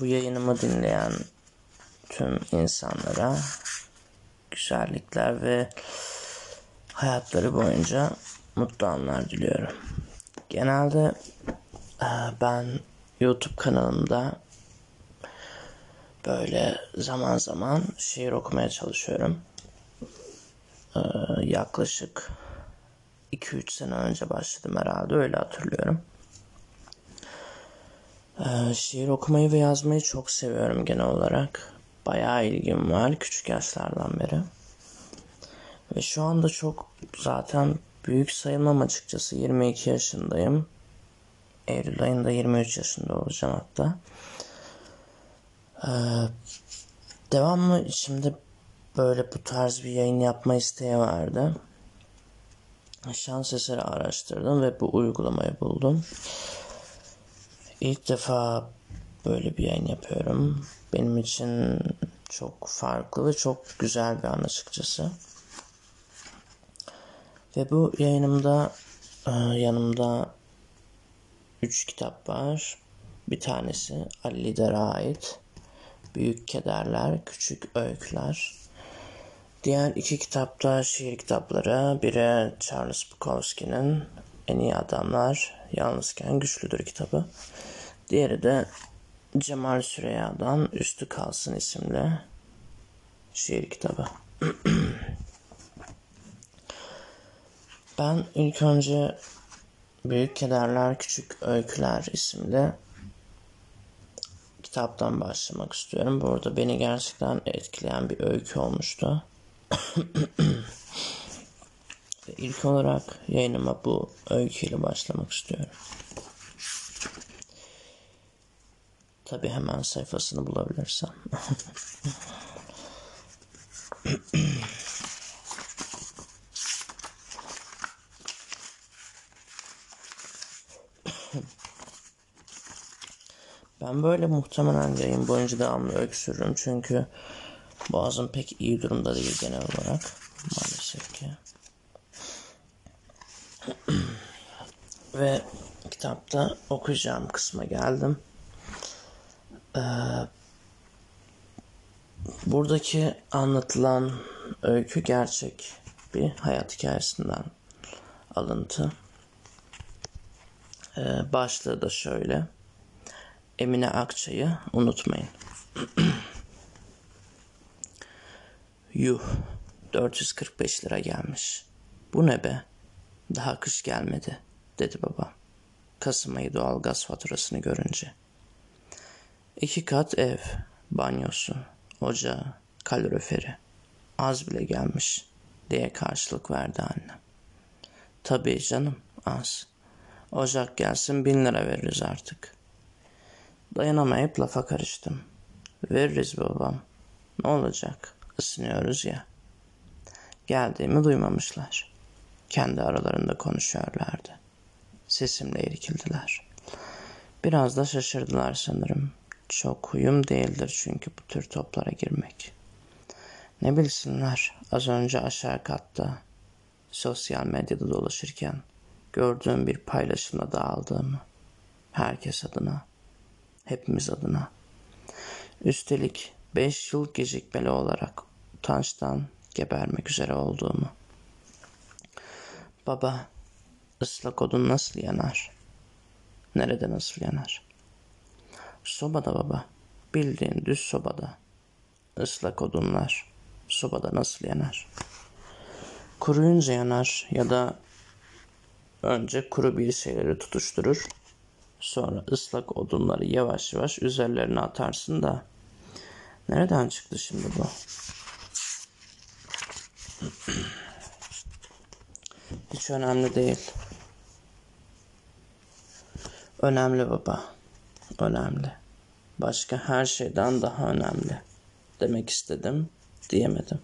bu yayınımı dinleyen tüm insanlara güzellikler ve hayatları boyunca mutlu anlar diliyorum. Genelde e, ben YouTube kanalımda böyle zaman zaman şiir okumaya çalışıyorum. E, yaklaşık 2-3 sene önce başladım herhalde öyle hatırlıyorum. Ee, şiir okumayı ve yazmayı çok seviyorum genel olarak. Bayağı ilgim var küçük yaşlardan beri. Ve şu anda çok zaten büyük sayılmam açıkçası. 22 yaşındayım. Eylül ayında 23 yaşında olacağım hatta. Ee, devamlı şimdi böyle bu tarz bir yayın yapma isteği vardı. Şans eseri araştırdım ve bu uygulamayı buldum. İlk defa böyle bir yayın yapıyorum. Benim için çok farklı ve çok güzel bir an açıkçası. Ve bu yayınımda e, yanımda üç kitap var. Bir tanesi Ali Lider'e ait. Büyük Kederler, Küçük Öyküler. Diğer iki kitapta şiir kitapları. Biri Charles Bukowski'nin En İyi Adamlar, Yalnızken Güçlüdür kitabı. Diğeri de Cemal Süreyya'dan Üstü Kalsın isimli şiir kitabı. ben ilk önce Büyük Kederler Küçük Öyküler isimli kitaptan başlamak istiyorum. Bu arada beni gerçekten etkileyen bir öykü olmuştu. İlk olarak yayınıma bu öyküyle başlamak istiyorum. Tabi hemen sayfasını bulabilirsem. ben böyle muhtemelen yayın boyunca devamlı öksürürüm çünkü boğazım pek iyi durumda değil genel olarak maalesef ki. Ve kitapta okuyacağım kısma geldim. Ee, buradaki anlatılan öykü gerçek bir hayat hikayesinden alıntı. Ee, başlığı da şöyle. Emine Akçay'ı unutmayın. Yuh 445 lira gelmiş. Bu ne be? Daha kış gelmedi dedi baba. Kasım ayı doğal gaz faturasını görünce. İki kat ev, banyosu, ocağı, kaloriferi. Az bile gelmiş diye karşılık verdi annem. Tabii canım az. Ocak gelsin bin lira veririz artık. Dayanamayıp lafa karıştım. Veririz babam. Ne olacak? Isınıyoruz ya. Geldiğimi duymamışlar. Kendi aralarında konuşuyorlardı. Sesimle irkildiler. Biraz da şaşırdılar sanırım. Çok huyum değildir çünkü bu tür toplara girmek. Ne bilsinler az önce aşağı katta sosyal medyada dolaşırken gördüğüm bir paylaşımla dağıldığımı. Herkes adına, hepimiz adına. Üstelik beş yıl gecikmeli olarak utançtan gebermek üzere olduğumu. Baba, ıslak odun nasıl yanar? Nerede nasıl yanar? Sobada baba. Bildiğin düz sobada. Islak odunlar. Sobada nasıl yanar? Kuruyunca yanar ya da önce kuru bir şeyleri tutuşturur. Sonra ıslak odunları yavaş yavaş üzerlerine atarsın da. Nereden çıktı şimdi bu? Hiç önemli değil. Önemli baba. Önemli. Başka her şeyden daha önemli. Demek istedim, diyemedim.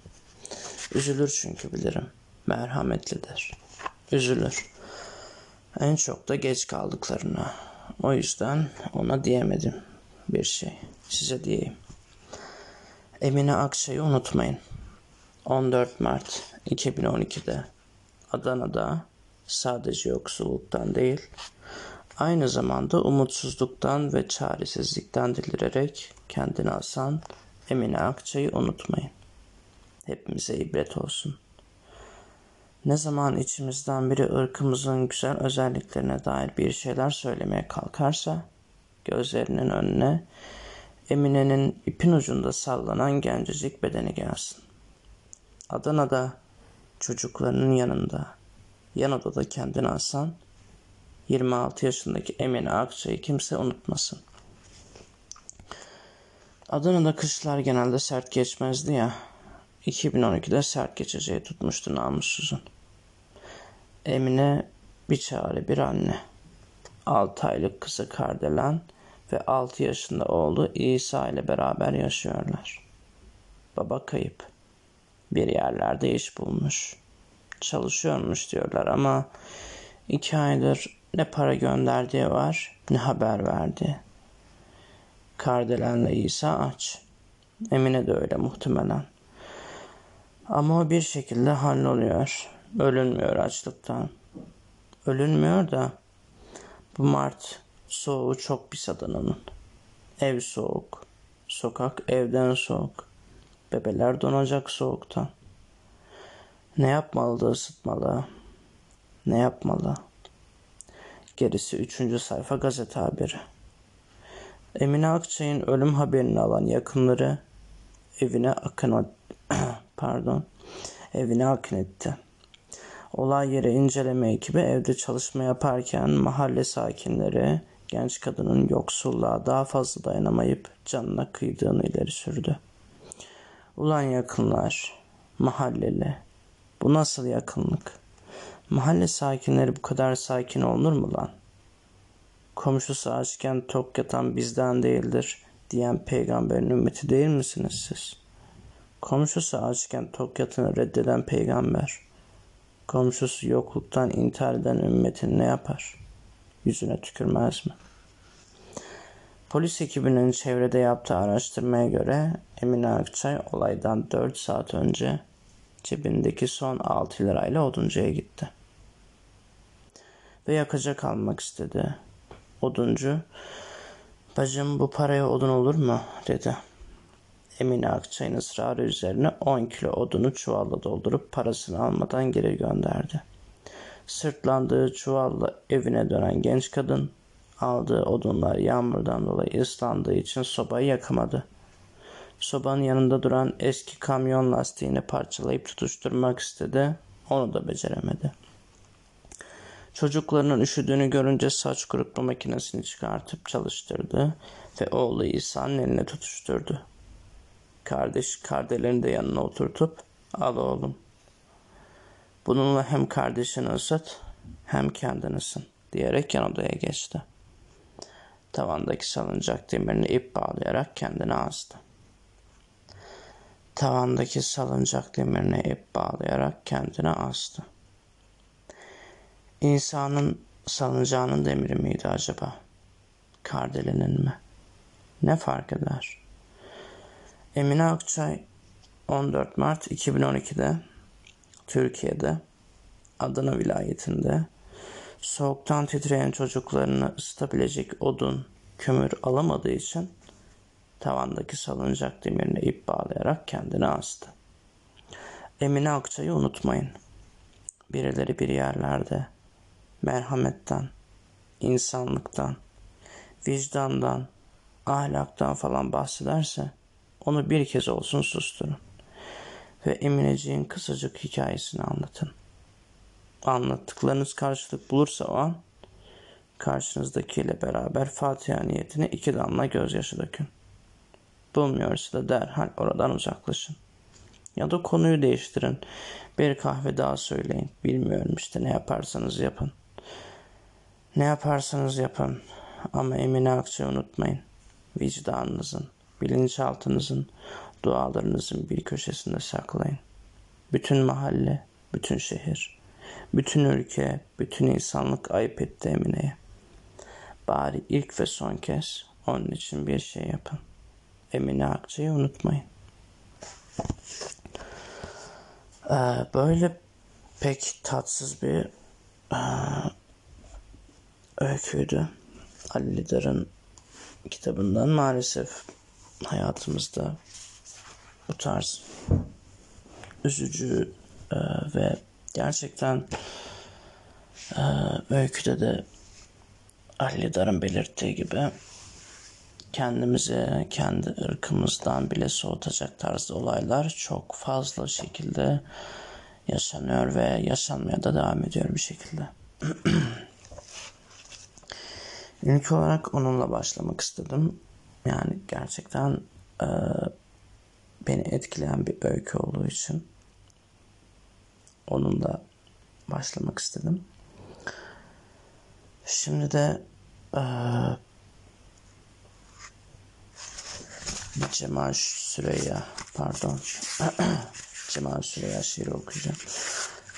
Üzülür çünkü bilirim. Merhametlidir. Üzülür. En çok da geç kaldıklarına. O yüzden ona diyemedim bir şey. Size diyeyim. Emine Akçay'ı unutmayın. 14 Mart 2012'de Adana'da sadece yoksulluktan değil, Aynı zamanda umutsuzluktan ve çaresizlikten dilirerek kendini asan Emine Akçay'ı unutmayın. Hepimize ibret olsun. Ne zaman içimizden biri ırkımızın güzel özelliklerine dair bir şeyler söylemeye kalkarsa, gözlerinin önüne Emine'nin ipin ucunda sallanan gencecik bedeni gelsin. Adana'da çocuklarının yanında, yan odada kendini asan 26 yaşındaki Emine Akçay'ı kimse unutmasın. Adana'da kışlar genelde sert geçmezdi ya. 2012'de sert geçeceği tutmuştu namussuzun. Emine bir çare bir anne. 6 aylık kızı Kardelen ve 6 yaşında oğlu İsa ile beraber yaşıyorlar. Baba kayıp. Bir yerlerde iş bulmuş. Çalışıyormuş diyorlar ama iki aydır ne para gönderdiği var ne haber verdi. Kardelen'le İsa aç. Emine de öyle muhtemelen. Ama o bir şekilde halloluyor. Ölünmüyor açlıktan. Ölünmüyor da bu Mart soğuğu çok pis Adana'nın. Ev soğuk. Sokak evden soğuk. Bebeler donacak soğuktan. Ne yapmalı da ısıtmalı? Ne yapmalı? Gerisi üçüncü sayfa gazete haberi. Emine Akçay'ın ölüm haberini alan yakınları evine akın pardon evine akın etti. Olay yeri inceleme ekibi evde çalışma yaparken mahalle sakinleri genç kadının yoksulluğa daha fazla dayanamayıp canına kıydığını ileri sürdü. Ulan yakınlar, mahalleli, bu nasıl yakınlık? Mahalle sakinleri bu kadar sakin olur mu lan? Komşusu açken tok yatan bizden değildir diyen peygamberin ümmeti değil misiniz siz? Komşusu açken tok yatanı reddeden peygamber, komşusu yokluktan intihar eden ümmetin ne yapar? Yüzüne tükürmez mi? Polis ekibinin çevrede yaptığı araştırmaya göre Emine Akçay olaydan 4 saat önce cebindeki son 6 lirayla oduncuya gitti. Ve yakacak almak istedi. Oduncu, bacım bu paraya odun olur mu dedi. Emine Akçay'ın ısrarı üzerine 10 kilo odunu çuvalla doldurup parasını almadan geri gönderdi. Sırtlandığı çuvalla evine dönen genç kadın aldığı odunlar yağmurdan dolayı ıslandığı için sobayı yakamadı. Sobanın yanında duran eski kamyon lastiğini parçalayıp tutuşturmak istedi. Onu da beceremedi. Çocuklarının üşüdüğünü görünce saç kurutma makinesini çıkartıp çalıştırdı ve oğlu İsa'nın eline tutuşturdu. Kardeş kardelerini de yanına oturtup al oğlum. Bununla hem kardeşini ısıt hem kendini ısın diyerek yan odaya geçti. Tavandaki salıncak demirini ip bağlayarak kendine astı. Tavandaki salıncak demirine ip bağlayarak kendine astı. İnsanın salıncağının demiri miydi acaba? Kardelenin mi? Ne fark eder? Emine Akçay 14 Mart 2012'de Türkiye'de Adana vilayetinde soğuktan titreyen çocuklarını ısıtabilecek odun, kömür alamadığı için tavandaki salıncak demirine ip bağlayarak kendini astı. Emine Akçay'ı unutmayın. Birileri bir yerlerde merhametten, insanlıktan, vicdandan, ahlaktan falan bahsederse onu bir kez olsun susturun. Ve Emineciğin kısacık hikayesini anlatın. Anlattıklarınız karşılık bulursa o an karşınızdakiyle beraber Fatiha niyetine iki damla gözyaşı dökün. Bulmuyorsa da derhal oradan uzaklaşın. Ya da konuyu değiştirin. Bir kahve daha söyleyin. Bilmiyorum işte ne yaparsanız yapın. Ne yaparsanız yapın. Ama Emine Akçay'ı unutmayın. Vicdanınızın, bilinçaltınızın, dualarınızın bir köşesinde saklayın. Bütün mahalle, bütün şehir, bütün ülke, bütün insanlık ayıp etti Emine'ye. Bari ilk ve son kez onun için bir şey yapın. Emine Akçay'ı unutmayın. Ee, böyle pek tatsız bir e, öyküydü. Ali Lidar'ın kitabından maalesef hayatımızda bu tarz üzücü e, ve gerçekten e, öyküde de Ali Lidar'ın belirttiği gibi kendimizi kendi ırkımızdan bile soğutacak tarzda olaylar çok fazla şekilde yaşanıyor ve yaşanmaya da devam ediyor bir şekilde. İlk olarak onunla başlamak istedim. Yani gerçekten e, beni etkileyen bir öykü olduğu için onunla başlamak istedim. Şimdi de e, Cemal Süreyya pardon Cemal Süreyya şiiri okuyacağım.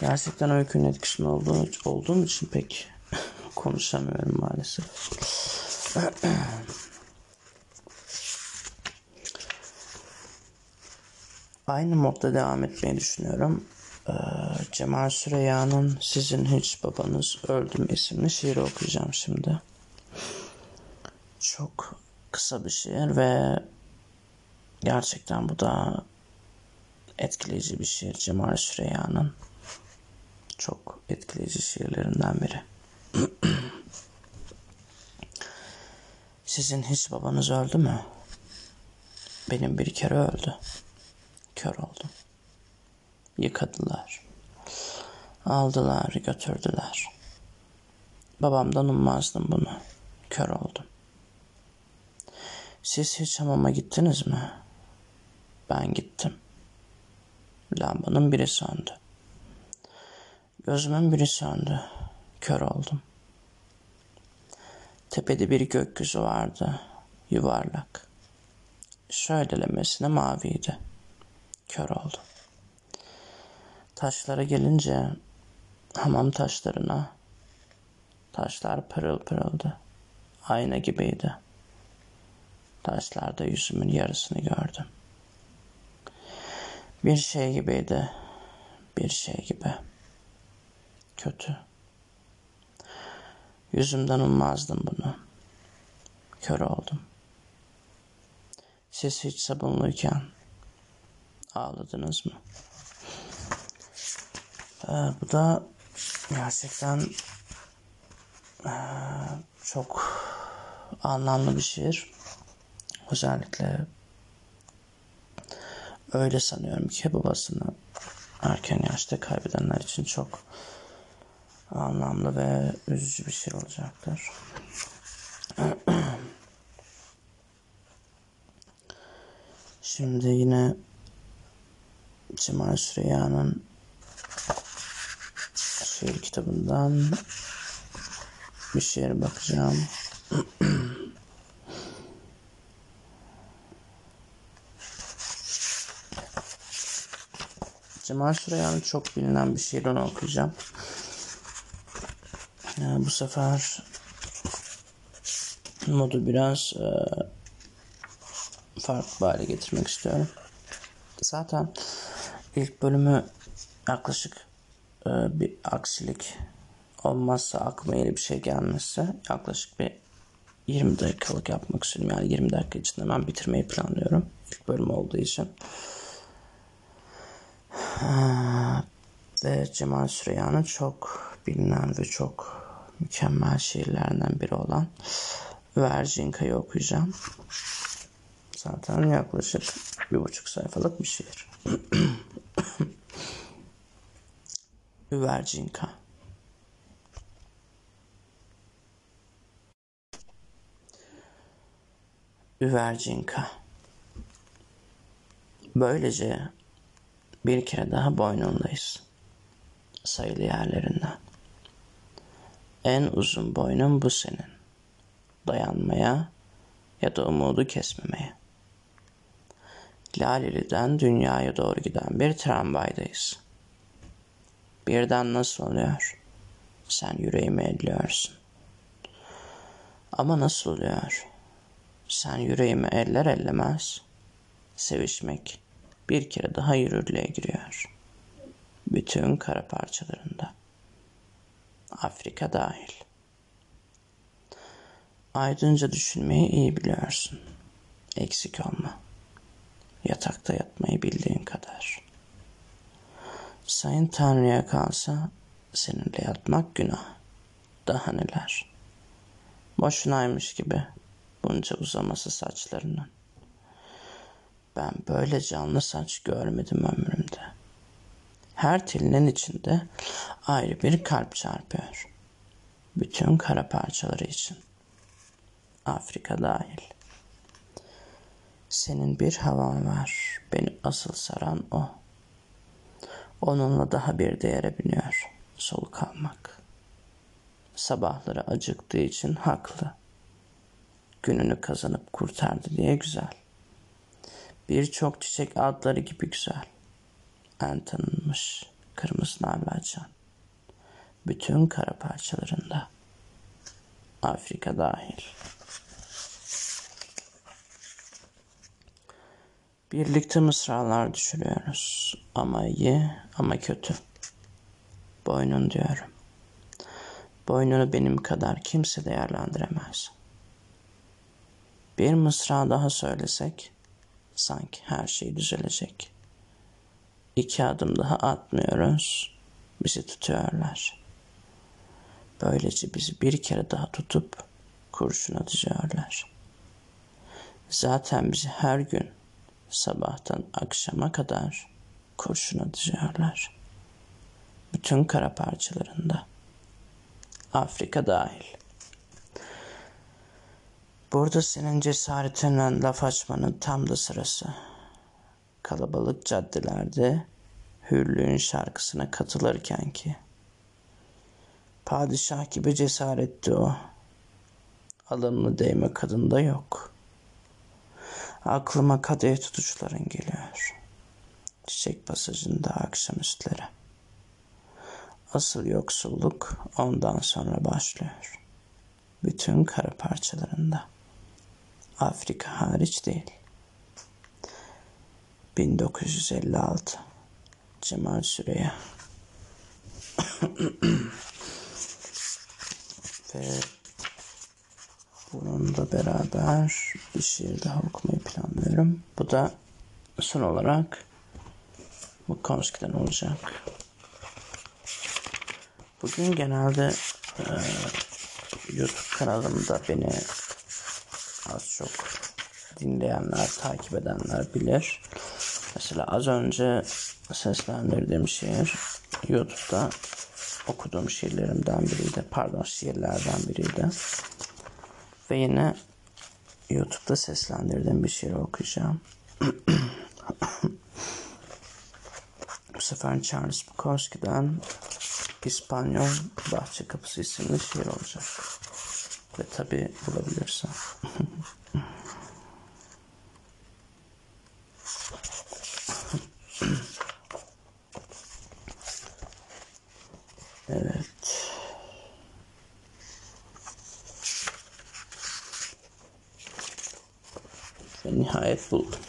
Gerçekten öykünün etkisinde olduğu, olduğum için pek konuşamıyorum maalesef. Aynı modda devam etmeyi düşünüyorum. Ee, Cemal Süreyya'nın Sizin Hiç Babanız Öldüm isimli şiiri okuyacağım şimdi. Çok kısa bir şiir ve gerçekten bu da etkileyici bir şiir Cemal Süreyya'nın. Çok etkileyici şiirlerinden biri. Sizin hiç babanız öldü mü? Benim bir kere öldü. Kör oldum. Yıkadılar. Aldılar, götürdüler. Babamdan ummazdım bunu. Kör oldum. Siz hiç hamama gittiniz mi? Ben gittim. Lambanın biri söndü. Gözümün biri söndü. Kör oldum. Tepede bir gökyüzü vardı. Yuvarlak. Şöylelemesine maviydi. Kör oldum. Taşlara gelince hamam taşlarına taşlar pırıl pırıldı. Ayna gibiydi. Taşlarda yüzümün yarısını gördüm. Bir şey gibiydi. Bir şey gibi. Kötü. Yüzümden ummazdım bunu. Kör oldum. Siz hiç sabunluyken ağladınız mı? Ee, bu da gerçekten ee, çok anlamlı bir şiir. Özellikle öyle sanıyorum ki babasını erken yaşta kaybedenler için çok anlamlı ve üzücü bir şey olacaktır. Şimdi yine Cemal Süreyya'nın şiir kitabından bir şiir bakacağım. Cemal Süreyya'nın çok bilinen bir şiirini okuyacağım. Yani bu sefer modu biraz e, farklı hale getirmek istiyorum. Zaten ilk bölümü yaklaşık e, bir aksilik olmazsa aklıma yeni bir şey gelmezse yaklaşık bir 20 dakikalık yapmak istiyorum. Yani 20 dakika içinde hemen bitirmeyi planlıyorum. İlk bölüm olduğu için. Ve Cemal Süreyya'nın çok bilinen ve çok mükemmel şiirlerinden biri olan Vercinka'yı okuyacağım. Zaten yaklaşık bir buçuk sayfalık bir şiir. Üvercinka Üvercinka Böylece bir kere daha boynundayız. Sayılı yerlerinden. En uzun boynun bu senin. Dayanmaya ya da umudu kesmemeye. Laleli'den dünyaya doğru giden bir tramvaydayız. Birden nasıl oluyor? Sen yüreğimi elliyorsun. Ama nasıl oluyor? Sen yüreğimi eller ellemez. Sevişmek bir kere daha yürürlüğe giriyor. Bütün kara parçalarında. Afrika dahil. Aydınca düşünmeyi iyi biliyorsun. Eksik olma. Yatakta yatmayı bildiğin kadar. Sayın Tanrı'ya kalsa seninle yatmak günah. Daha neler. Boşunaymış gibi bunca uzaması saçlarının. Ben böyle canlı saç görmedim ömrümde. Her telinin içinde ayrı bir kalp çarpıyor. Bütün kara parçaları için. Afrika dahil. Senin bir havan var. Beni asıl saran o. Onunla daha bir değere biniyor. Soluk almak. Sabahları acıktığı için haklı. Gününü kazanıp kurtardı diye güzel. Birçok çiçek adları gibi güzel. En tanınmış kırmızı narlacan. Bütün kara parçalarında. Afrika dahil. Birlikte mısralar düşürüyoruz. Ama iyi ama kötü. Boynun diyorum. Boynunu benim kadar kimse değerlendiremez. Bir mısra daha söylesek sanki her şey düzelecek. İki adım daha atmıyoruz. Bizi tutuyorlar. Böylece bizi bir kere daha tutup kurşuna diziyorlar. Zaten bizi her gün sabahtan akşama kadar kurşuna diziyorlar. Bütün kara parçalarında. Afrika dahil. Burada senin cesaretinle laf açmanın tam da sırası. Kalabalık caddelerde hürlüğün şarkısına katılırken ki. Padişah gibi cesaretti o. Alımlı değme kadında yok. Aklıma kadeh tutuşların geliyor. Çiçek pasajında akşamüstleri. Asıl yoksulluk ondan sonra başlıyor. Bütün kara parçalarında. Afrika hariç değil. 1956 Cemal Süreya ve bununla beraber bir şiir daha okumayı planlıyorum. Bu da son olarak Bukowski'den olacak. Bugün genelde e, YouTube kanalımda beni az çok dinleyenler, takip edenler bilir. Mesela az önce seslendirdiğim şiir YouTube'da okuduğum şiirlerimden biriydi. Pardon şiirlerden biriydi. Ve yine YouTube'da seslendirdiğim bir şiir okuyacağım. Bu sefer Charles Bukowski'den İspanyol Bahçe Kapısı isimli şiir olacak. Ve tabi bulabilirsem. evet. Ve nihayet buldum.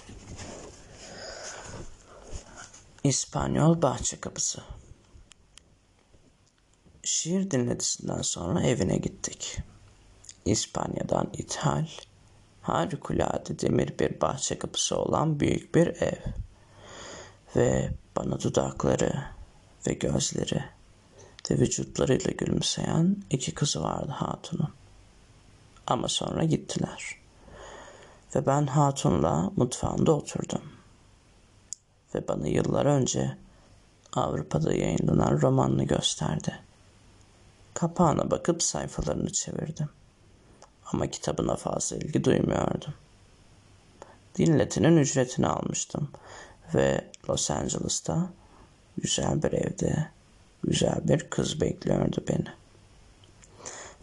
İspanyol Bahçe Kapısı Şiir dinletisinden sonra evine gittik. İspanya'dan ithal, harikulade demir bir bahçe kapısı olan büyük bir ev. Ve bana dudakları ve gözleri ve vücutlarıyla gülümseyen iki kızı vardı hatunun. Ama sonra gittiler. Ve ben hatunla mutfağında oturdum. Ve bana yıllar önce Avrupa'da yayınlanan romanını gösterdi. Kapağına bakıp sayfalarını çevirdim. Ama kitabına fazla ilgi duymuyordum. Dinletinin ücretini almıştım ve Los Angeles'ta güzel bir evde güzel bir kız bekliyordu beni.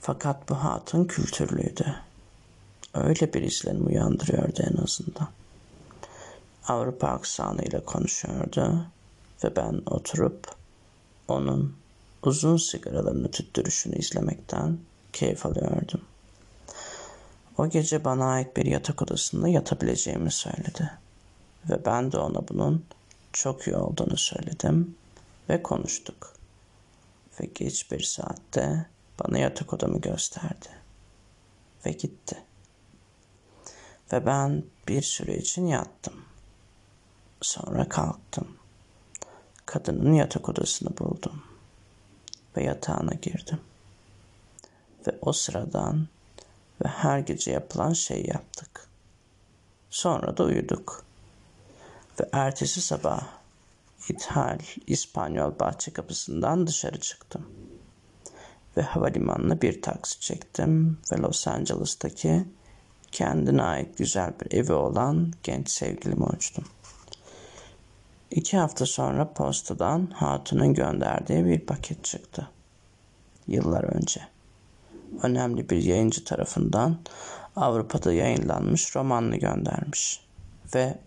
Fakat bu hatun kültürlüydü. Öyle bir izlenim uyandırıyordu en azından. Avrupa aksanıyla konuşuyordu ve ben oturup onun uzun sigaralarını tüttürüşünü izlemekten keyif alıyordum. O gece bana ait bir yatak odasında yatabileceğimi söyledi. Ve ben de ona bunun çok iyi olduğunu söyledim ve konuştuk. Ve geç bir saatte bana yatak odamı gösterdi. ve gitti. Ve ben bir süre için yattım. Sonra kalktım. Kadının yatak odasını buldum ve yatağına girdim. Ve o sıradan ve her gece yapılan şey yaptık. Sonra da uyuduk. Ve ertesi sabah İthal İspanyol bahçe kapısından dışarı çıktım. Ve havalimanına bir taksi çektim ve Los Angeles'taki kendine ait güzel bir evi olan genç sevgilimi uçtum. İki hafta sonra postadan hatunun gönderdiği bir paket çıktı. Yıllar önce. Önemli bir yayıncı tarafından Avrupa'da yayınlanmış romanını göndermiş. Ve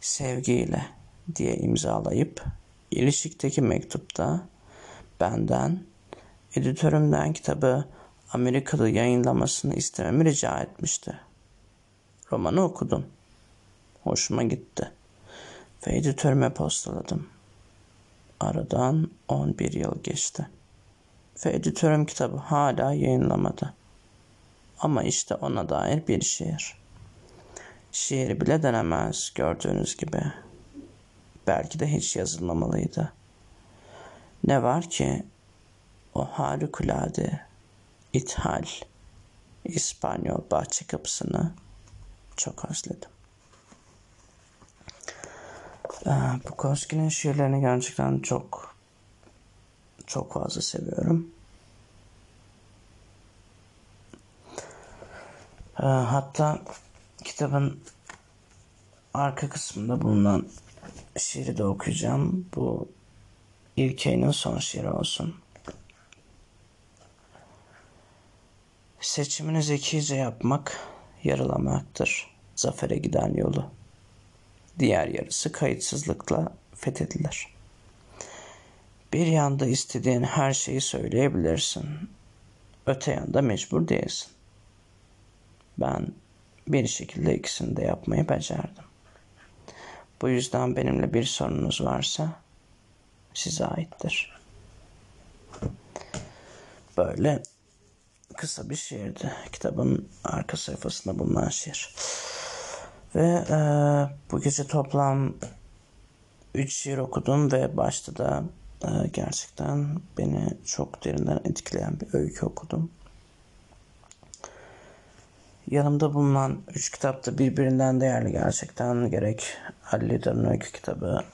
sevgiyle diye imzalayıp ilişikteki mektupta benden editörümden kitabı Amerika'da yayınlamasını istememi rica etmişti. Romanı okudum. Hoşuma gitti. Ve editörüme postaladım. Aradan 11 yıl geçti. Ve editörüm kitabı hala yayınlamadı. Ama işte ona dair bir şiir. Şiiri bile denemez gördüğünüz gibi. Belki de hiç yazılmamalıydı. Ne var ki o harikulade ithal İspanyol bahçe kapısını çok özledim. Ee, Bukowski'nin şiirlerini gerçekten çok çok fazla seviyorum. Ee, hatta kitabın arka kısmında bulunan şiiri de okuyacağım. Bu ilk ayının son şiiri olsun. Seçimini zekice yapmak yarılamaktır zafere giden yolu. Diğer yarısı kayıtsızlıkla fethedilir. Bir yanda istediğin her şeyi söyleyebilirsin. Öte yanda mecbur değilsin. Ben bir şekilde ikisini de yapmayı becerdim. Bu yüzden benimle bir sorununuz varsa size aittir. Böyle kısa bir şiirdi. Kitabın arka sayfasında bulunan şiir. Ve e, bu gece toplam 3 şiir okudum ve başta da gerçekten beni çok derinden etkileyen bir öykü okudum. Yanımda bulunan üç kitap da birbirinden değerli gerçekten. Gerek Ali öykü kitabı,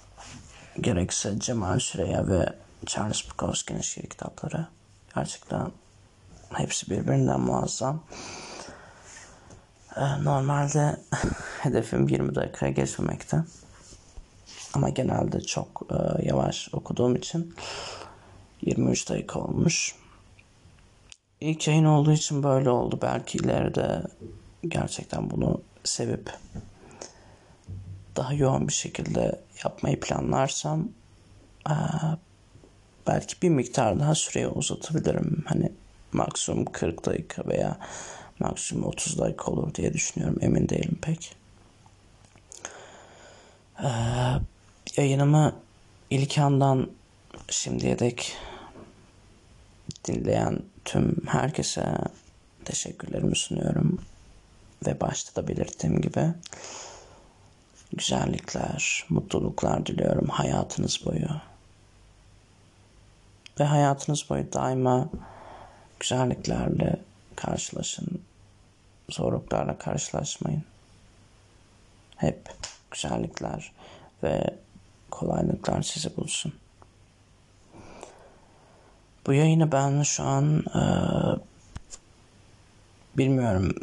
gerekse Cemal Süreya ve Charles Bukowski'nin şiir kitapları. Gerçekten hepsi birbirinden muazzam. Ee, normalde hedefim 20 dakikaya geçmemekte. Ama genelde çok e, yavaş okuduğum için 23 dakika olmuş. İlk yayın olduğu için böyle oldu. Belki ileride gerçekten bunu sevip daha yoğun bir şekilde yapmayı planlarsam e, belki bir miktar daha süreyi uzatabilirim. Hani maksimum 40 dakika veya maksimum 30 dakika olur diye düşünüyorum. Emin değilim pek. Ee, yayınımı ilk andan şimdiye dek dinleyen tüm herkese teşekkürlerimi sunuyorum. Ve başta da belirttiğim gibi güzellikler, mutluluklar diliyorum hayatınız boyu. Ve hayatınız boyu daima güzelliklerle karşılaşın. Zorluklarla karşılaşmayın. Hep güzellikler ve kolaylıklar sizi bulsun. Bu yayını ben şu an e, bilmiyorum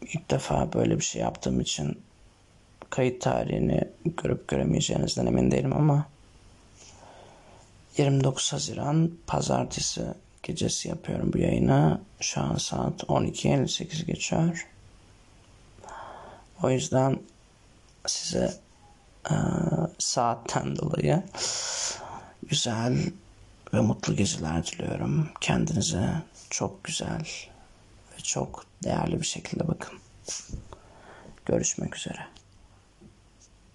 ilk defa böyle bir şey yaptığım için kayıt tarihini görüp göremeyeceğinizden emin değilim ama 29 Haziran pazartesi gecesi yapıyorum bu yayını. Şu an saat 12.58 geçiyor. O yüzden size e, saatten dolayı güzel ve mutlu geceler diliyorum. Kendinize çok güzel ve çok değerli bir şekilde bakın. Görüşmek üzere.